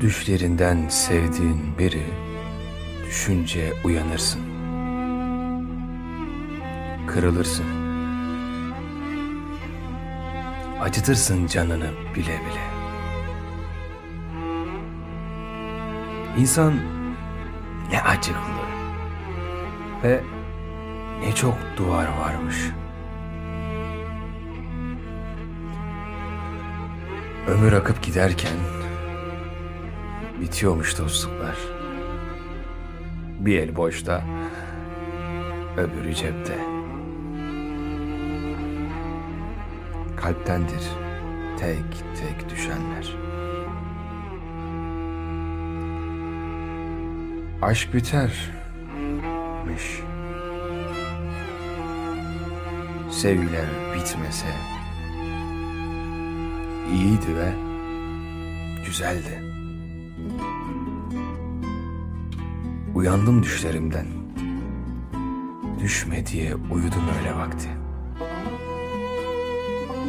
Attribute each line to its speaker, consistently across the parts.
Speaker 1: Düşlerinden sevdiğin biri düşünce uyanırsın. Kırılırsın. Acıtırsın canını bile bile. İnsan ne acıklı ve ne çok duvar varmış. Ömür akıp giderken bitiyormuş dostluklar. Bir el boşta, öbürü cepte. Kalptendir tek tek düşenler. Aşk bitermiş. Sevgiler bitmese iyiydi ve güzeldi. Uyandım düşlerimden. Düşme diye uyudum öyle vakti.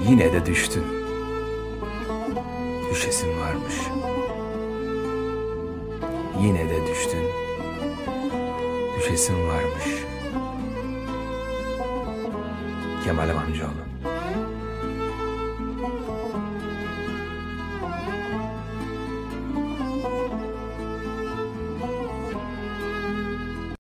Speaker 1: Yine de düştün. Düşesin varmış. Yine de düştün. Düşesin varmış. Kemal amcaoğlu.